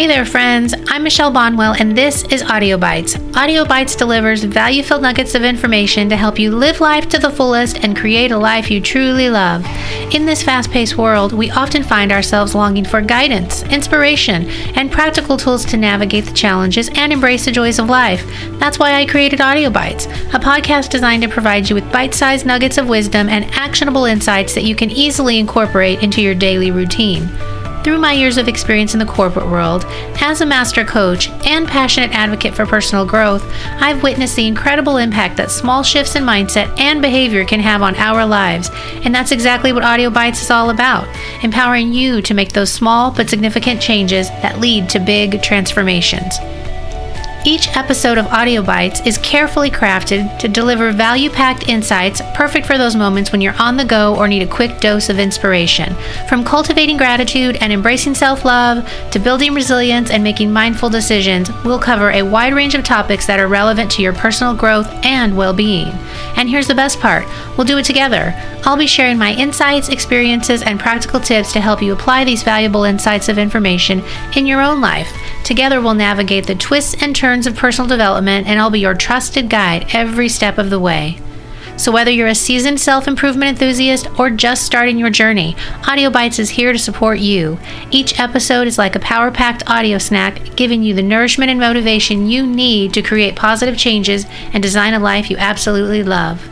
Hey there, friends. I'm Michelle Bonwell, and this is Audio Bites. Audio Bites delivers value filled nuggets of information to help you live life to the fullest and create a life you truly love. In this fast paced world, we often find ourselves longing for guidance, inspiration, and practical tools to navigate the challenges and embrace the joys of life. That's why I created Audio Bites, a podcast designed to provide you with bite sized nuggets of wisdom and actionable insights that you can easily incorporate into your daily routine. Through my years of experience in the corporate world, as a master coach and passionate advocate for personal growth, I've witnessed the incredible impact that small shifts in mindset and behavior can have on our lives. And that's exactly what Audio Bites is all about empowering you to make those small but significant changes that lead to big transformations. Each episode of Audio Bites is carefully crafted to deliver value packed insights perfect for those moments when you're on the go or need a quick dose of inspiration. From cultivating gratitude and embracing self love to building resilience and making mindful decisions, we'll cover a wide range of topics that are relevant to your personal growth and well being. And here's the best part we'll do it together. I'll be sharing my insights, experiences, and practical tips to help you apply these valuable insights of information in your own life. Together, we'll navigate the twists and turns of personal development, and I'll be your trusted guide every step of the way. So, whether you're a seasoned self improvement enthusiast or just starting your journey, Audio Bites is here to support you. Each episode is like a power packed audio snack, giving you the nourishment and motivation you need to create positive changes and design a life you absolutely love.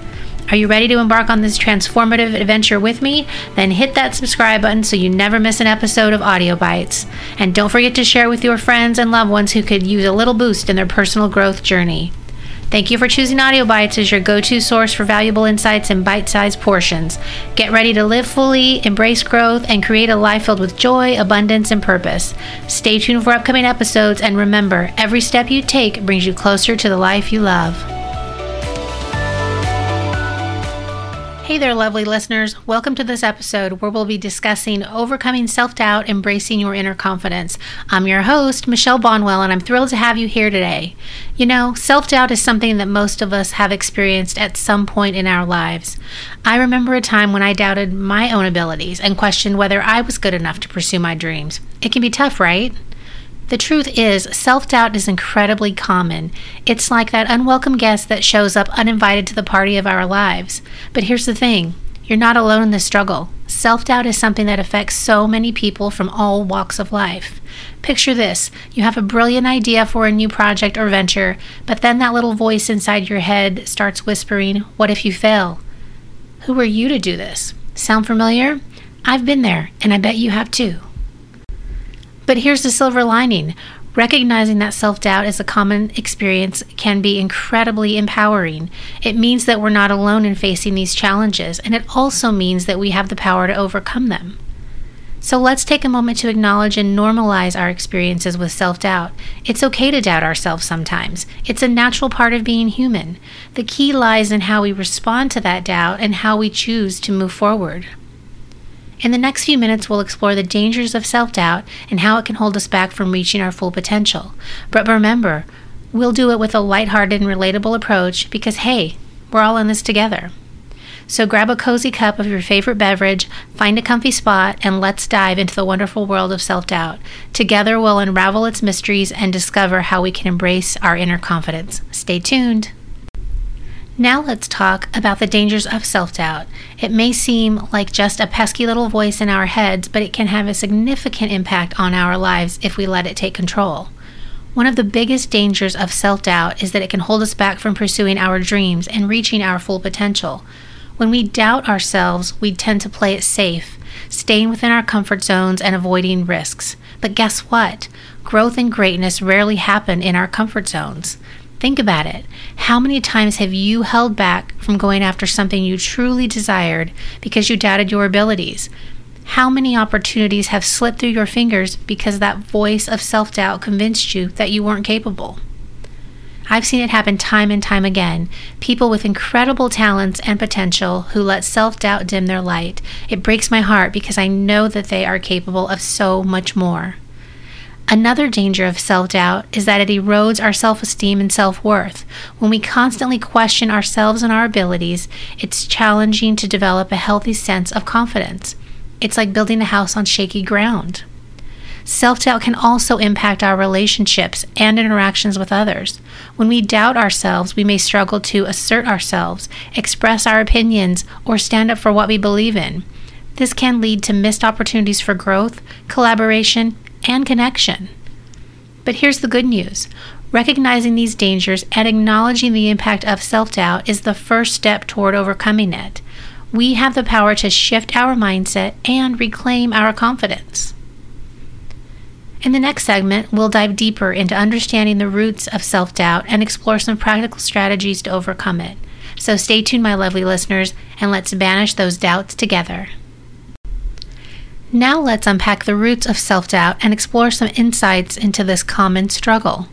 Are you ready to embark on this transformative adventure with me? Then hit that subscribe button so you never miss an episode of Audio Bites. And don't forget to share with your friends and loved ones who could use a little boost in their personal growth journey. Thank you for choosing Audio Bites as your go to source for valuable insights in bite sized portions. Get ready to live fully, embrace growth, and create a life filled with joy, abundance, and purpose. Stay tuned for upcoming episodes, and remember every step you take brings you closer to the life you love. Hey there, lovely listeners. Welcome to this episode where we'll be discussing overcoming self doubt, embracing your inner confidence. I'm your host, Michelle Bonwell, and I'm thrilled to have you here today. You know, self doubt is something that most of us have experienced at some point in our lives. I remember a time when I doubted my own abilities and questioned whether I was good enough to pursue my dreams. It can be tough, right? The truth is, self doubt is incredibly common. It's like that unwelcome guest that shows up uninvited to the party of our lives. But here's the thing you're not alone in the struggle. Self doubt is something that affects so many people from all walks of life. Picture this you have a brilliant idea for a new project or venture, but then that little voice inside your head starts whispering, What if you fail? Who are you to do this? Sound familiar? I've been there, and I bet you have too. But here's the silver lining recognizing that self doubt is a common experience can be incredibly empowering. It means that we're not alone in facing these challenges, and it also means that we have the power to overcome them. So let's take a moment to acknowledge and normalize our experiences with self doubt. It's okay to doubt ourselves sometimes, it's a natural part of being human. The key lies in how we respond to that doubt and how we choose to move forward. In the next few minutes, we'll explore the dangers of self doubt and how it can hold us back from reaching our full potential. But remember, we'll do it with a lighthearted and relatable approach because, hey, we're all in this together. So grab a cozy cup of your favorite beverage, find a comfy spot, and let's dive into the wonderful world of self doubt. Together, we'll unravel its mysteries and discover how we can embrace our inner confidence. Stay tuned. Now let's talk about the dangers of self doubt. It may seem like just a pesky little voice in our heads, but it can have a significant impact on our lives if we let it take control. One of the biggest dangers of self doubt is that it can hold us back from pursuing our dreams and reaching our full potential. When we doubt ourselves, we tend to play it safe, staying within our comfort zones and avoiding risks. But guess what? Growth and greatness rarely happen in our comfort zones. Think about it. How many times have you held back from going after something you truly desired because you doubted your abilities? How many opportunities have slipped through your fingers because that voice of self doubt convinced you that you weren't capable? I've seen it happen time and time again. People with incredible talents and potential who let self doubt dim their light. It breaks my heart because I know that they are capable of so much more. Another danger of self doubt is that it erodes our self esteem and self worth. When we constantly question ourselves and our abilities, it's challenging to develop a healthy sense of confidence. It's like building a house on shaky ground. Self doubt can also impact our relationships and interactions with others. When we doubt ourselves, we may struggle to assert ourselves, express our opinions, or stand up for what we believe in. This can lead to missed opportunities for growth, collaboration, and connection. But here's the good news recognizing these dangers and acknowledging the impact of self doubt is the first step toward overcoming it. We have the power to shift our mindset and reclaim our confidence. In the next segment, we'll dive deeper into understanding the roots of self doubt and explore some practical strategies to overcome it. So stay tuned, my lovely listeners, and let's banish those doubts together. Now let's unpack the roots of self doubt and explore some insights into this common struggle.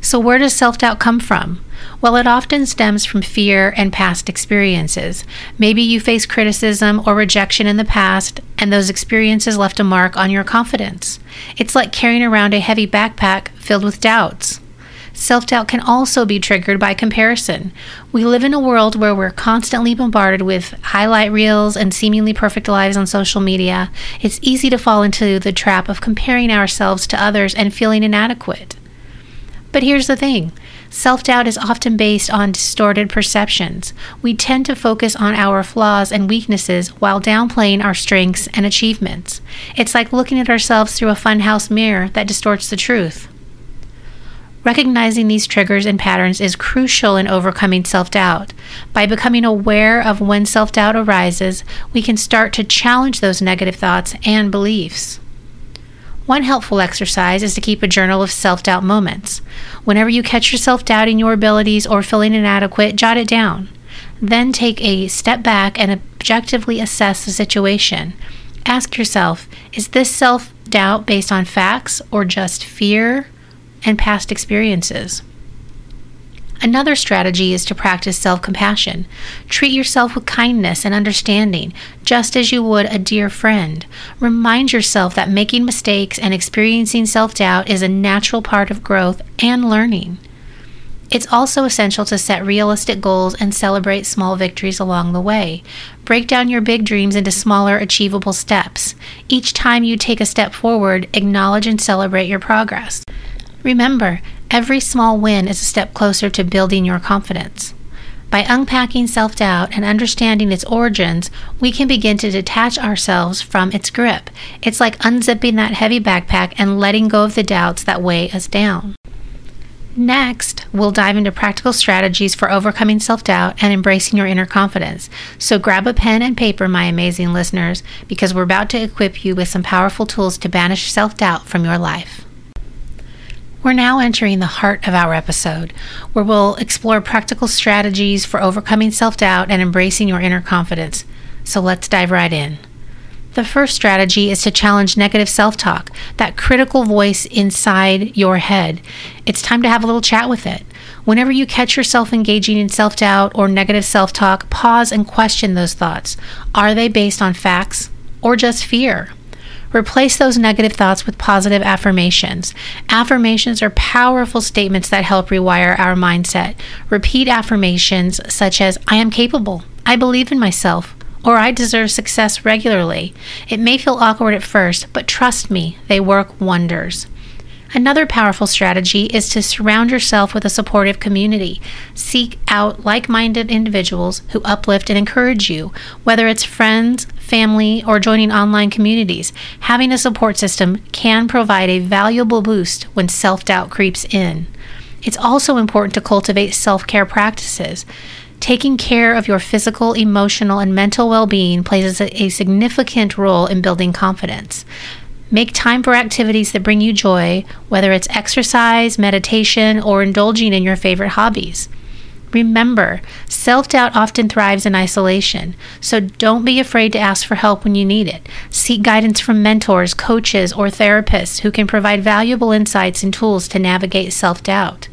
So, where does self doubt come from? Well, it often stems from fear and past experiences. Maybe you face criticism or rejection in the past, and those experiences left a mark on your confidence. It's like carrying around a heavy backpack filled with doubts. Self doubt can also be triggered by comparison. We live in a world where we're constantly bombarded with highlight reels and seemingly perfect lives on social media. It's easy to fall into the trap of comparing ourselves to others and feeling inadequate. But here's the thing self doubt is often based on distorted perceptions. We tend to focus on our flaws and weaknesses while downplaying our strengths and achievements. It's like looking at ourselves through a funhouse mirror that distorts the truth. Recognizing these triggers and patterns is crucial in overcoming self doubt. By becoming aware of when self doubt arises, we can start to challenge those negative thoughts and beliefs. One helpful exercise is to keep a journal of self doubt moments. Whenever you catch yourself doubting your abilities or feeling inadequate, jot it down. Then take a step back and objectively assess the situation. Ask yourself is this self doubt based on facts or just fear and past experiences? Another strategy is to practice self compassion. Treat yourself with kindness and understanding, just as you would a dear friend. Remind yourself that making mistakes and experiencing self doubt is a natural part of growth and learning. It's also essential to set realistic goals and celebrate small victories along the way. Break down your big dreams into smaller, achievable steps. Each time you take a step forward, acknowledge and celebrate your progress. Remember, every small win is a step closer to building your confidence. By unpacking self doubt and understanding its origins, we can begin to detach ourselves from its grip. It's like unzipping that heavy backpack and letting go of the doubts that weigh us down. Next, we'll dive into practical strategies for overcoming self doubt and embracing your inner confidence. So grab a pen and paper, my amazing listeners, because we're about to equip you with some powerful tools to banish self doubt from your life. We're now entering the heart of our episode, where we'll explore practical strategies for overcoming self doubt and embracing your inner confidence. So let's dive right in. The first strategy is to challenge negative self talk, that critical voice inside your head. It's time to have a little chat with it. Whenever you catch yourself engaging in self doubt or negative self talk, pause and question those thoughts. Are they based on facts or just fear? Replace those negative thoughts with positive affirmations. Affirmations are powerful statements that help rewire our mindset. Repeat affirmations such as, I am capable, I believe in myself, or I deserve success regularly. It may feel awkward at first, but trust me, they work wonders. Another powerful strategy is to surround yourself with a supportive community. Seek out like minded individuals who uplift and encourage you, whether it's friends, family, or joining online communities. Having a support system can provide a valuable boost when self doubt creeps in. It's also important to cultivate self care practices. Taking care of your physical, emotional, and mental well being plays a, significant role in building confidence. Make time for activities that bring you joy, whether it's exercise, meditation, or indulging in your favorite hobbies. Remember, self doubt often thrives in isolation, so don't be afraid to ask for help when you need it. Seek guidance from mentors, coaches, or therapists who can provide valuable insights and tools to navigate self doubt.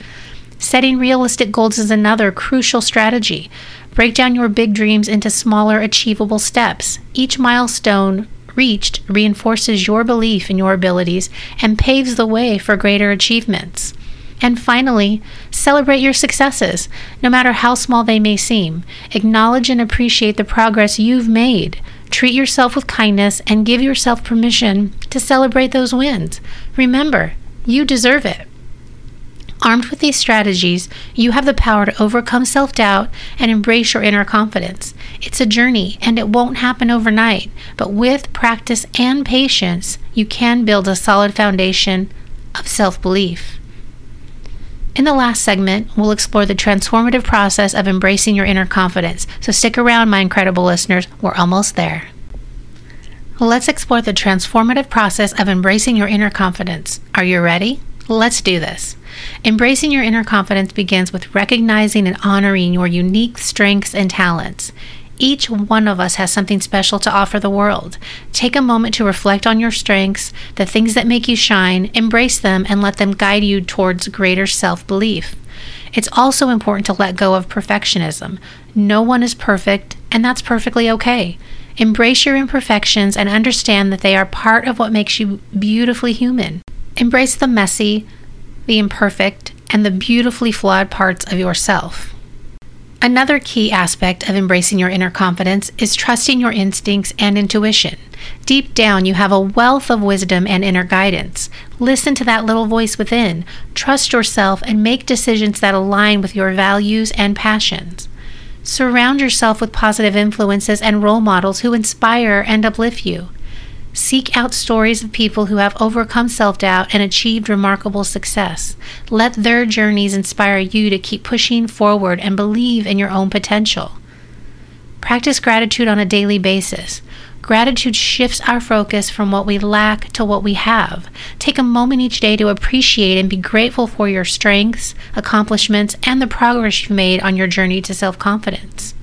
Setting realistic goals is another crucial strategy. Break down your big dreams into smaller, achievable steps. Each milestone reached reinforces your belief in your abilities and paves the way for greater achievements. And finally, celebrate your successes, no matter how small they may seem. Acknowledge and appreciate the progress you've made. Treat yourself with kindness and give yourself permission to celebrate those wins. Remember, you deserve it. Armed with these strategies, you have the power to overcome self doubt and embrace your inner confidence. It's a journey and it won't happen overnight, but with practice and patience, you can build a solid foundation of self belief. In the last segment, we'll explore the transformative process of embracing your inner confidence. So stick around, my incredible listeners. We're almost there. Let's explore the transformative process of embracing your inner confidence. Are you ready? Let's do this. Embracing your inner confidence begins with recognizing and honoring your unique strengths and talents. Each one of us has something special to offer the world. Take a moment to reflect on your strengths, the things that make you shine, embrace them, and let them guide you towards greater self belief. It's also important to let go of perfectionism. No one is perfect, and that's perfectly okay. Embrace your imperfections and understand that they are part of what makes you beautifully human. Embrace the messy, the imperfect, and the beautifully flawed parts of yourself. Another key aspect of embracing your inner confidence is trusting your instincts and intuition. Deep down, you have a wealth of wisdom and inner guidance. Listen to that little voice within. Trust yourself and make decisions that align with your values and passions. Surround yourself with positive influences and role models who inspire and uplift you. Seek out stories of people who have overcome self doubt and achieved remarkable success. Let their journeys inspire you to keep pushing forward and believe in your own potential. Practice gratitude on a daily basis. Gratitude shifts our focus from what we lack to what we have. Take a moment each day to appreciate and be grateful for your strengths, accomplishments, and the progress you've made on your journey to self confidence.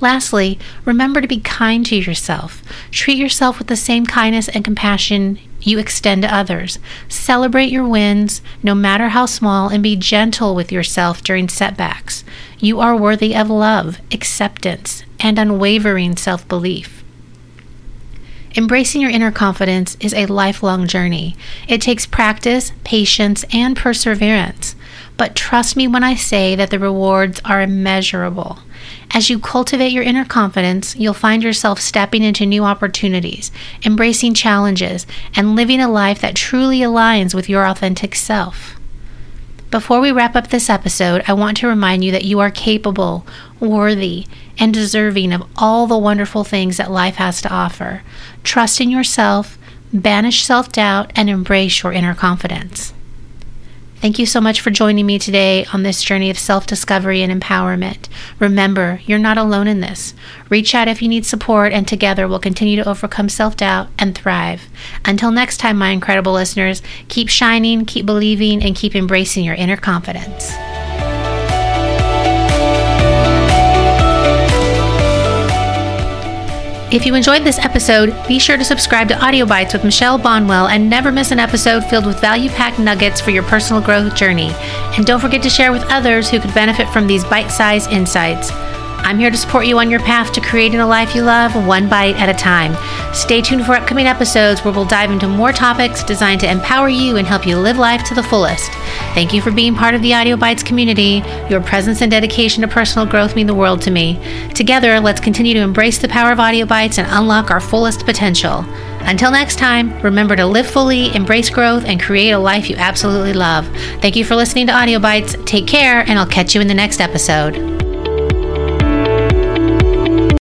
Lastly, remember to be kind to yourself. Treat yourself with the same kindness and compassion you extend to others. Celebrate your wins, no matter how small, and be gentle with yourself during setbacks. You are worthy of love, acceptance, and unwavering self belief. Embracing your inner confidence is a lifelong journey. It takes practice, patience, and perseverance. But trust me when I say that the rewards are immeasurable. As you cultivate your inner confidence, you'll find yourself stepping into new opportunities, embracing challenges, and living a life that truly aligns with your authentic self. Before we wrap up this episode, I want to remind you that you are capable, worthy, and deserving of all the wonderful things that life has to offer. Trust in yourself, banish self doubt, and embrace your inner confidence. Thank you so much for joining me today on this journey of self discovery and empowerment. Remember, you're not alone in this. Reach out if you need support, and together we'll continue to overcome self doubt and thrive. Until next time, my incredible listeners, keep shining, keep believing, and keep embracing your inner confidence. If you enjoyed this episode, be sure to subscribe to Audio Bites with Michelle Bonwell and never miss an episode filled with value packed nuggets for your personal growth journey. And don't forget to share with others who could benefit from these bite sized insights. I'm here to support you on your path to creating a life you love, one bite at a time. Stay tuned for upcoming episodes where we'll dive into more topics designed to empower you and help you live life to the fullest. Thank you for being part of the Audio Bites community. Your presence and dedication to personal growth mean the world to me. Together, let's continue to embrace the power of Audio Bites and unlock our fullest potential. Until next time, remember to live fully, embrace growth, and create a life you absolutely love. Thank you for listening to Audio Bites. Take care, and I'll catch you in the next episode.